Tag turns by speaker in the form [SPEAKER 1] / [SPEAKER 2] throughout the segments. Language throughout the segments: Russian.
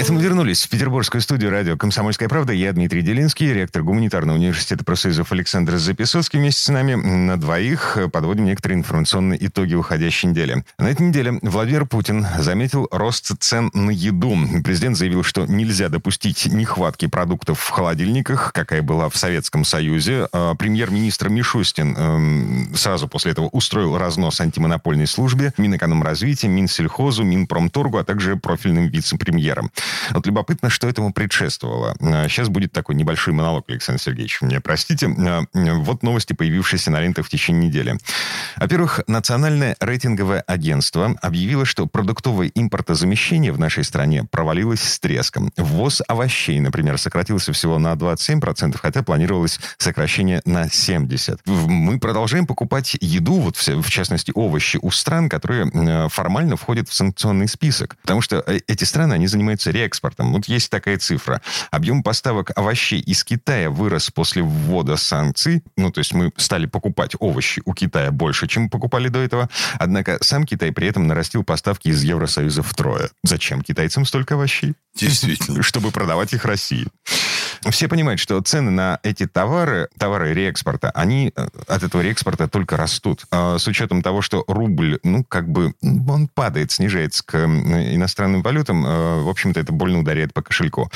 [SPEAKER 1] Это мы вернулись в петербургскую студию радио «Комсомольская правда». Я Дмитрий Делинский, ректор гуманитарного университета профсоюзов Александр Записовский. Вместе с нами на двоих подводим некоторые информационные итоги уходящей недели. На этой неделе Владимир Путин заметил рост цен на еду. Президент заявил, что нельзя допустить нехватки продуктов в холодильниках, какая была в Советском Союзе. А премьер-министр Мишустин эм, сразу после этого устроил разнос антимонопольной службе, Минэкономразвития, Минсельхозу, Минпромторгу, а также профильным вице-премьерам. Вот любопытно, что этому предшествовало. Сейчас а, будет такой небольшой монолог, Александр Сергеевич, мне простите. А, вот новости, появившиеся на лентах в течение недели. Во-первых, Национальное рейтинговое агентство объявило, что продуктовое импортозамещение в нашей стране провалилось с треском. Ввоз овощей, например, сократился всего на 27%, хотя планировалось сокращение на 70%. Мы продолжаем покупать еду, вот в частности овощи, у стран, которые формально входят в санкционный список. Потому что э, эти страны, они занимаются реэкспортом. Вот есть такая цифра. Объем поставок овощей из Китая вырос после ввода санкций. Ну, то есть мы стали покупать овощи у Китая больше, чем покупали до этого. Однако сам Китай при этом нарастил поставки из Евросоюза втрое. Зачем китайцам столько овощей?
[SPEAKER 2] Действительно.
[SPEAKER 1] Чтобы продавать их России. Все понимают, что цены на эти товары, товары реэкспорта, они э, от этого реэкспорта только растут. А с учетом того, что рубль, ну, как бы, он падает, снижается к иностранным валютам, э, в общем-то, это больно ударяет по кошельку.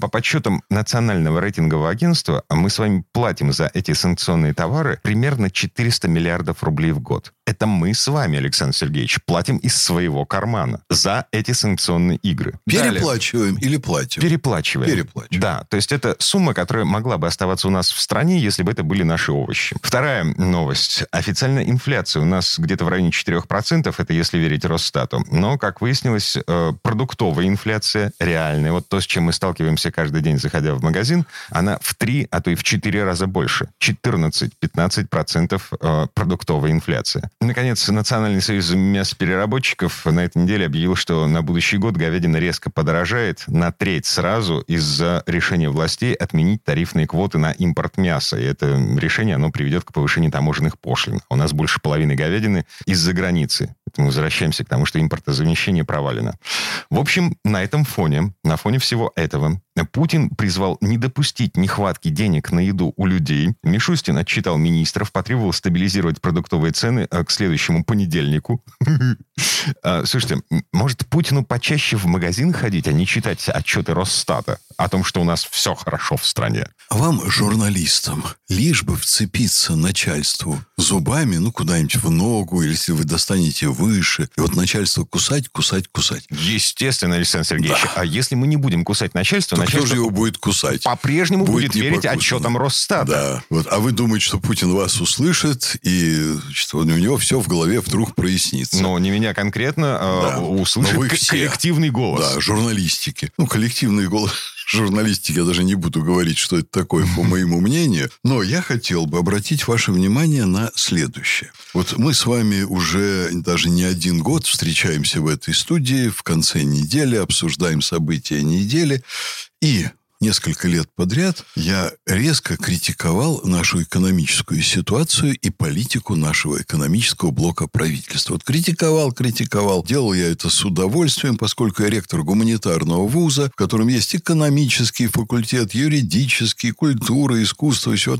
[SPEAKER 1] По подсчетам Национального рейтингового агентства, мы с вами платим за эти санкционные товары примерно 400 миллиардов рублей в год. Это мы с вами, Александр Сергеевич, платим из своего кармана за эти санкционные игры.
[SPEAKER 2] Переплачиваем Далее. или платим?
[SPEAKER 1] Переплачиваем.
[SPEAKER 2] Переплачиваем.
[SPEAKER 1] Да, то есть это сумма, которая могла бы оставаться у нас в стране, если бы это были наши овощи. Вторая новость. Официальная инфляция у нас где-то в районе 4%, это если верить Росстату. Но, как выяснилось, э, продуктовая инфляция реальная, вот то, с чем мы сталкиваемся каждый день, заходя в магазин, она в 3, а то и в 4 раза больше. 14-15% э, продуктовая инфляция. Наконец, Национальный союз мясопереработчиков на этой неделе объявил, что на будущий год говядина резко подорожает на треть сразу из-за решения властей отменить тарифные квоты на импорт мяса. И это решение, оно приведет к повышению таможенных пошлин. У нас больше половины говядины из-за границы. Это мы возвращаемся к тому, что импортозамещение провалено. В общем, на этом фоне, на фоне всего этого, Путин призвал не допустить нехватки денег на еду у людей. Мишустин отчитал министров, потребовал стабилизировать продуктовые цены э, к следующему понедельнику. А, слушайте, может, Путину почаще в магазин ходить, а не читать отчеты Росстата о том, что у нас все хорошо в стране?
[SPEAKER 2] Вам, журналистам, лишь бы вцепиться начальству зубами, ну, куда-нибудь в ногу, или если вы достанете выше, и вот начальство кусать, кусать, кусать.
[SPEAKER 1] Естественно, Александр Сергеевич. Да. А если мы не будем кусать начальство,
[SPEAKER 2] начальство... кто же его будет кусать?
[SPEAKER 1] По-прежнему будет, будет верить отчетам Росстата.
[SPEAKER 2] Да. Вот. А вы думаете, что Путин вас услышит, и что у него все в голове вдруг прояснится?
[SPEAKER 1] Но не меня конкретно, а да. услышит вы все. коллективный голос.
[SPEAKER 2] Да, журналистики. Ну, коллективный голос журналистики, я даже не буду говорить, что это такое, по моему мнению. Но я хотел бы обратить ваше внимание на следующее. Вот мы с вами уже даже не один год встречаемся в этой студии, в конце недели обсуждаем события недели. И несколько лет подряд я резко критиковал нашу экономическую ситуацию и политику нашего экономического блока правительства. Вот критиковал, критиковал. Делал я это с удовольствием, поскольку я ректор гуманитарного вуза, в котором есть экономический факультет, юридический, культура, искусство. Все.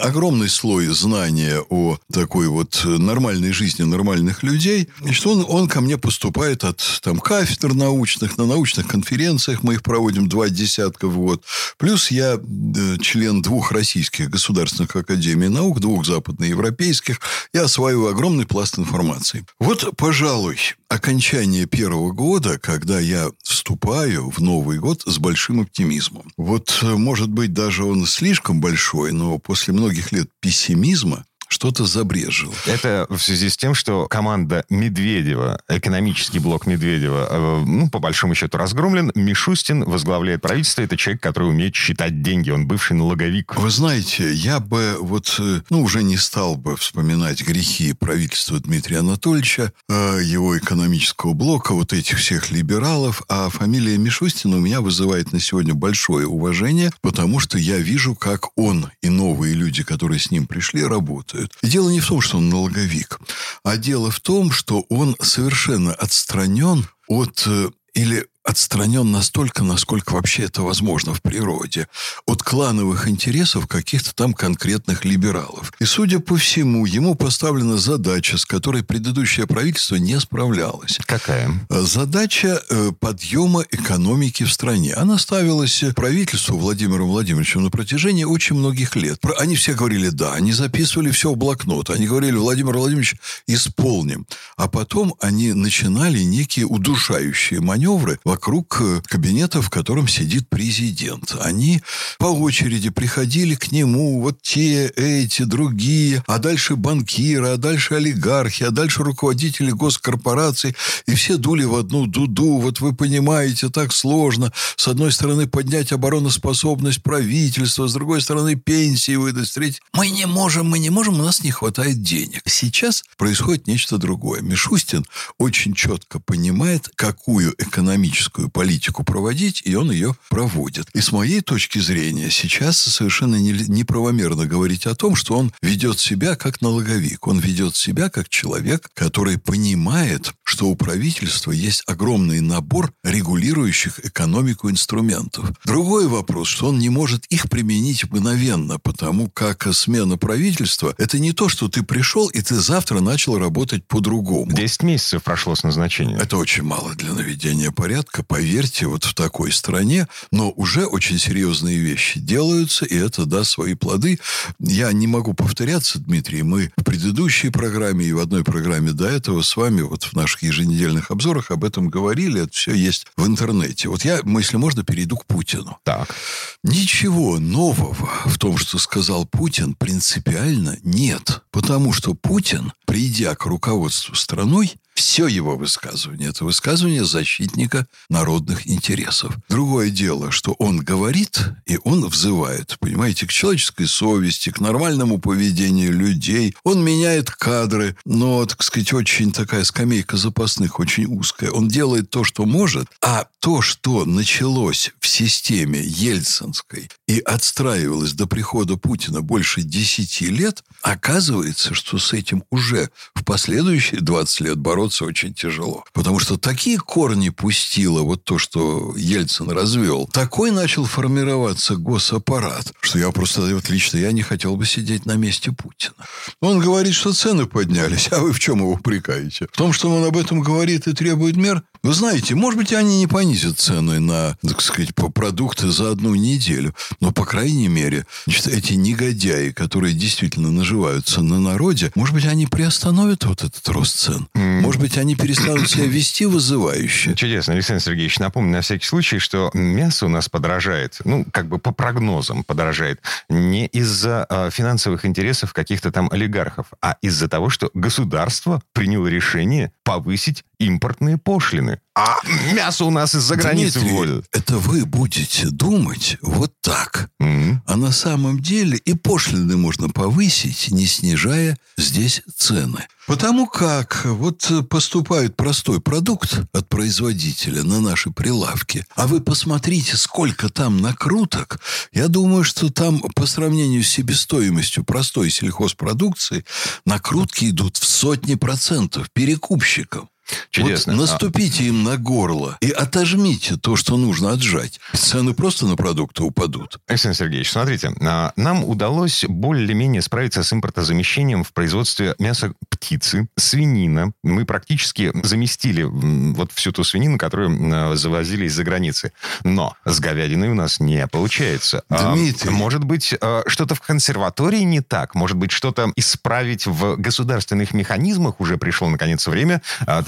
[SPEAKER 2] Огромный слой знания о такой вот нормальной жизни нормальных людей. Значит, он, он ко мне поступает от там, кафедр научных, на научных конференциях мы их проводим два десятка в год. Плюс я э, член двух российских государственных академий наук, двух западноевропейских. Я осваиваю огромный пласт информации. Вот, пожалуй, окончание первого года, когда я вступаю в Новый год с большим оптимизмом. Вот, э, может быть, даже он слишком большой, но после многих лет пессимизма что-то забрежило.
[SPEAKER 1] Это в связи с тем, что команда Медведева, экономический блок Медведева, э, ну, по большому счету разгромлен. Мишустин возглавляет правительство. Это человек, который умеет считать деньги. Он бывший налоговик.
[SPEAKER 2] Вы знаете, я бы вот, э, ну, уже не стал бы вспоминать грехи правительства Дмитрия Анатольевича, э, его экономического блока, вот этих всех либералов, а фамилия Мишустина у меня вызывает на сегодня большое уважение, потому что я вижу, как он и новые люди, которые с ним пришли, работают. И дело не в том, что он налоговик, а дело в том, что он совершенно отстранен от э, или отстранен настолько, насколько вообще это возможно в природе, от клановых интересов каких-то там конкретных либералов. И, судя по всему, ему поставлена задача, с которой предыдущее правительство не справлялось.
[SPEAKER 1] Какая?
[SPEAKER 2] Задача э, подъема экономики в стране. Она ставилась правительству Владимиром Владимировичем на протяжении очень многих лет. Они все говорили «да», они записывали все в блокнот, они говорили «Владимир Владимирович, исполним». А потом они начинали некие удушающие маневры, вокруг э, кабинета, в котором сидит президент. Они по очереди приходили к нему, вот те, эти, другие, а дальше банкиры, а дальше олигархи, а дальше руководители госкорпораций, и все дули в одну дуду. Вот вы понимаете, так сложно. С одной стороны, поднять обороноспособность правительства, с другой стороны, пенсии выдать, с третьей. Мы не можем, мы не можем, у нас не хватает денег. Сейчас происходит нечто другое. Мишустин очень четко понимает, какую экономическую экономическую политику проводить, и он ее проводит. И с моей точки зрения сейчас совершенно неправомерно говорить о том, что он ведет себя как налоговик. Он ведет себя как человек, который понимает, что у правительства есть огромный набор регулирующих экономику инструментов. Другой вопрос, что он не может их применить мгновенно, потому как смена правительства – это не то, что ты пришел, и ты завтра начал работать по-другому.
[SPEAKER 1] Десять месяцев прошло с назначения.
[SPEAKER 2] Это очень мало для наведения порядка порядка, поверьте, вот в такой стране, но уже очень серьезные вещи делаются, и это даст свои плоды. Я не могу повторяться, Дмитрий, мы в предыдущей программе и в одной программе до этого с вами вот в наших еженедельных обзорах об этом говорили, это все есть в интернете. Вот я, если можно, перейду к Путину.
[SPEAKER 1] Так.
[SPEAKER 2] Ничего нового в том, что сказал Путин, принципиально нет. Потому что Путин, придя к руководству страной, все его высказывание – это высказывание защитника народных интересов. Другое дело, что он говорит, и он взывает, понимаете, к человеческой совести, к нормальному поведению людей. Он меняет кадры, но, так сказать, очень такая скамейка запасных, очень узкая. Он делает то, что может, а то, что началось в системе ельцинской и отстраивалось до прихода Путина больше 10 лет, оказывается, что с этим уже в последующие 20 лет бороться очень тяжело. Потому что такие корни пустило вот то, что Ельцин развел. Такой начал формироваться госаппарат, что я просто, вот лично я не хотел бы сидеть на месте Путина. Он говорит, что цены поднялись, а вы в чем его упрекаете? В том, что он об этом говорит и требует мер? Вы знаете, может быть, они не понизят цены на, так сказать, по продукты за одну неделю. Но, по крайней мере, значит, эти негодяи, которые действительно наживаются на народе, может быть, они приостановят вот этот рост цен. Mm. Может быть, они перестанут себя вести вызывающе.
[SPEAKER 1] Чудесно. Александр Сергеевич, напомню на всякий случай, что мясо у нас подорожает, ну, как бы по прогнозам подорожает, не из-за э, финансовых интересов каких-то там олигархов, а из-за того, что государство приняло решение повысить импортные пошлины. А мясо у нас из-за границы Дмитрий, вводят.
[SPEAKER 2] Это вы будете думать вот так. Mm-hmm. А на самом деле и пошлины можно повысить, не снижая здесь цены. Потому как вот поступает простой продукт от производителя на наши прилавки, а вы посмотрите, сколько там накруток. Я думаю, что там по сравнению с себестоимостью простой сельхозпродукции накрутки идут в сотни процентов перекупщикам. Чудесно. Вот наступите им на горло и отожмите то, что нужно отжать. Цены просто на продукты упадут.
[SPEAKER 1] Александр Сергеевич, смотрите, а, нам удалось более-менее справиться с импортозамещением в производстве мяса птицы, свинина. Мы практически заместили вот всю ту свинину, которую завозили из-за границы. Но с говядиной у нас не получается.
[SPEAKER 2] А, Дмитрий.
[SPEAKER 1] Может быть, а, что-то в консерватории не так? Может быть, что-то исправить в государственных механизмах уже пришло, наконец, время?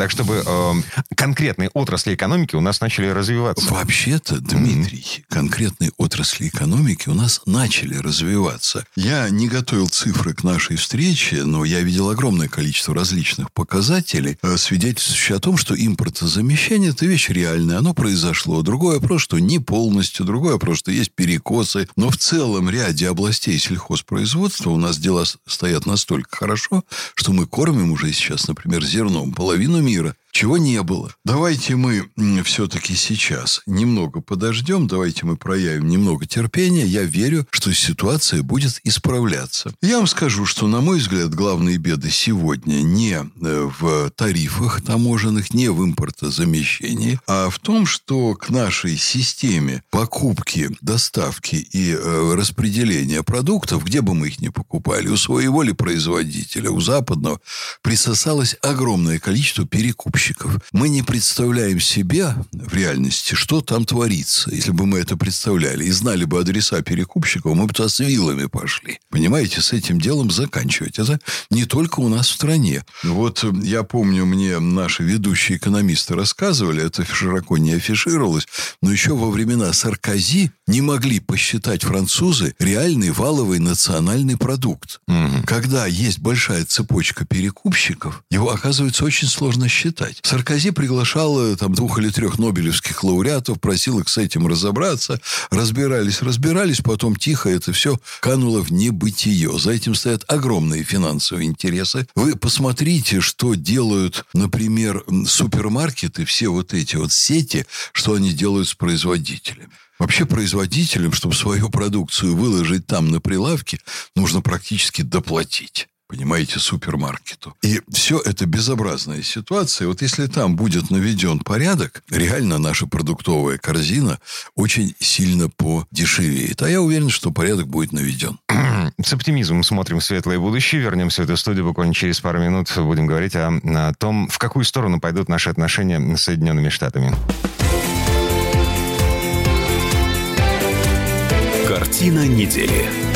[SPEAKER 1] Так чтобы э, конкретные отрасли экономики у нас начали развиваться.
[SPEAKER 2] Вообще-то, Дмитрий, mm-hmm. конкретные отрасли экономики у нас начали развиваться. Я не готовил цифры к нашей встрече, но я видел огромное количество различных показателей, э, свидетельствующих о том, что импортозамещение – это вещь реальная, оно произошло. Другой вопрос, что не полностью, другой вопрос, что есть перекосы. Но в целом ряде областей сельхозпроизводства у нас дела стоят настолько хорошо, что мы кормим уже сейчас, например, зерном половину мира чего не было. Давайте мы все-таки сейчас немного подождем, давайте мы проявим немного терпения. Я верю, что ситуация будет исправляться. Я вам скажу, что, на мой взгляд, главные беды сегодня не э, в тарифах таможенных, не в импортозамещении, а в том, что к нашей системе покупки, доставки и э, распределения продуктов, где бы мы их ни покупали, у своего ли производителя, у западного, присосалось огромное количество перекупщиков. Мы не представляем себе в реальности, что там творится. Если бы мы это представляли и знали бы адреса перекупщиков, мы бы туда с вилами пошли. Понимаете, с этим делом заканчивать. Это не только у нас в стране. Вот я помню, мне наши ведущие экономисты рассказывали, это широко не афишировалось, но еще во времена Саркози не могли посчитать французы реальный валовый национальный продукт. Угу. Когда есть большая цепочка перекупщиков, его, оказывается, очень сложно считать. Саркози приглашал там двух или трех нобелевских лауреатов, просил их с этим разобраться. Разбирались, разбирались, потом тихо это все кануло в небытие. За этим стоят огромные финансовые интересы. Вы посмотрите, что делают, например, супермаркеты, все вот эти вот сети, что они делают с производителями. Вообще производителям, чтобы свою продукцию выложить там на прилавке, нужно практически доплатить понимаете, супермаркету. И все это безобразная ситуация. Вот если там будет наведен порядок, реально наша продуктовая корзина очень сильно подешевеет. А я уверен, что порядок будет наведен.
[SPEAKER 1] С оптимизмом смотрим в светлое будущее. Вернемся в эту студию буквально через пару минут. Будем говорить о, о том, в какую сторону пойдут наши отношения с Соединенными Штатами.
[SPEAKER 3] Картина недели.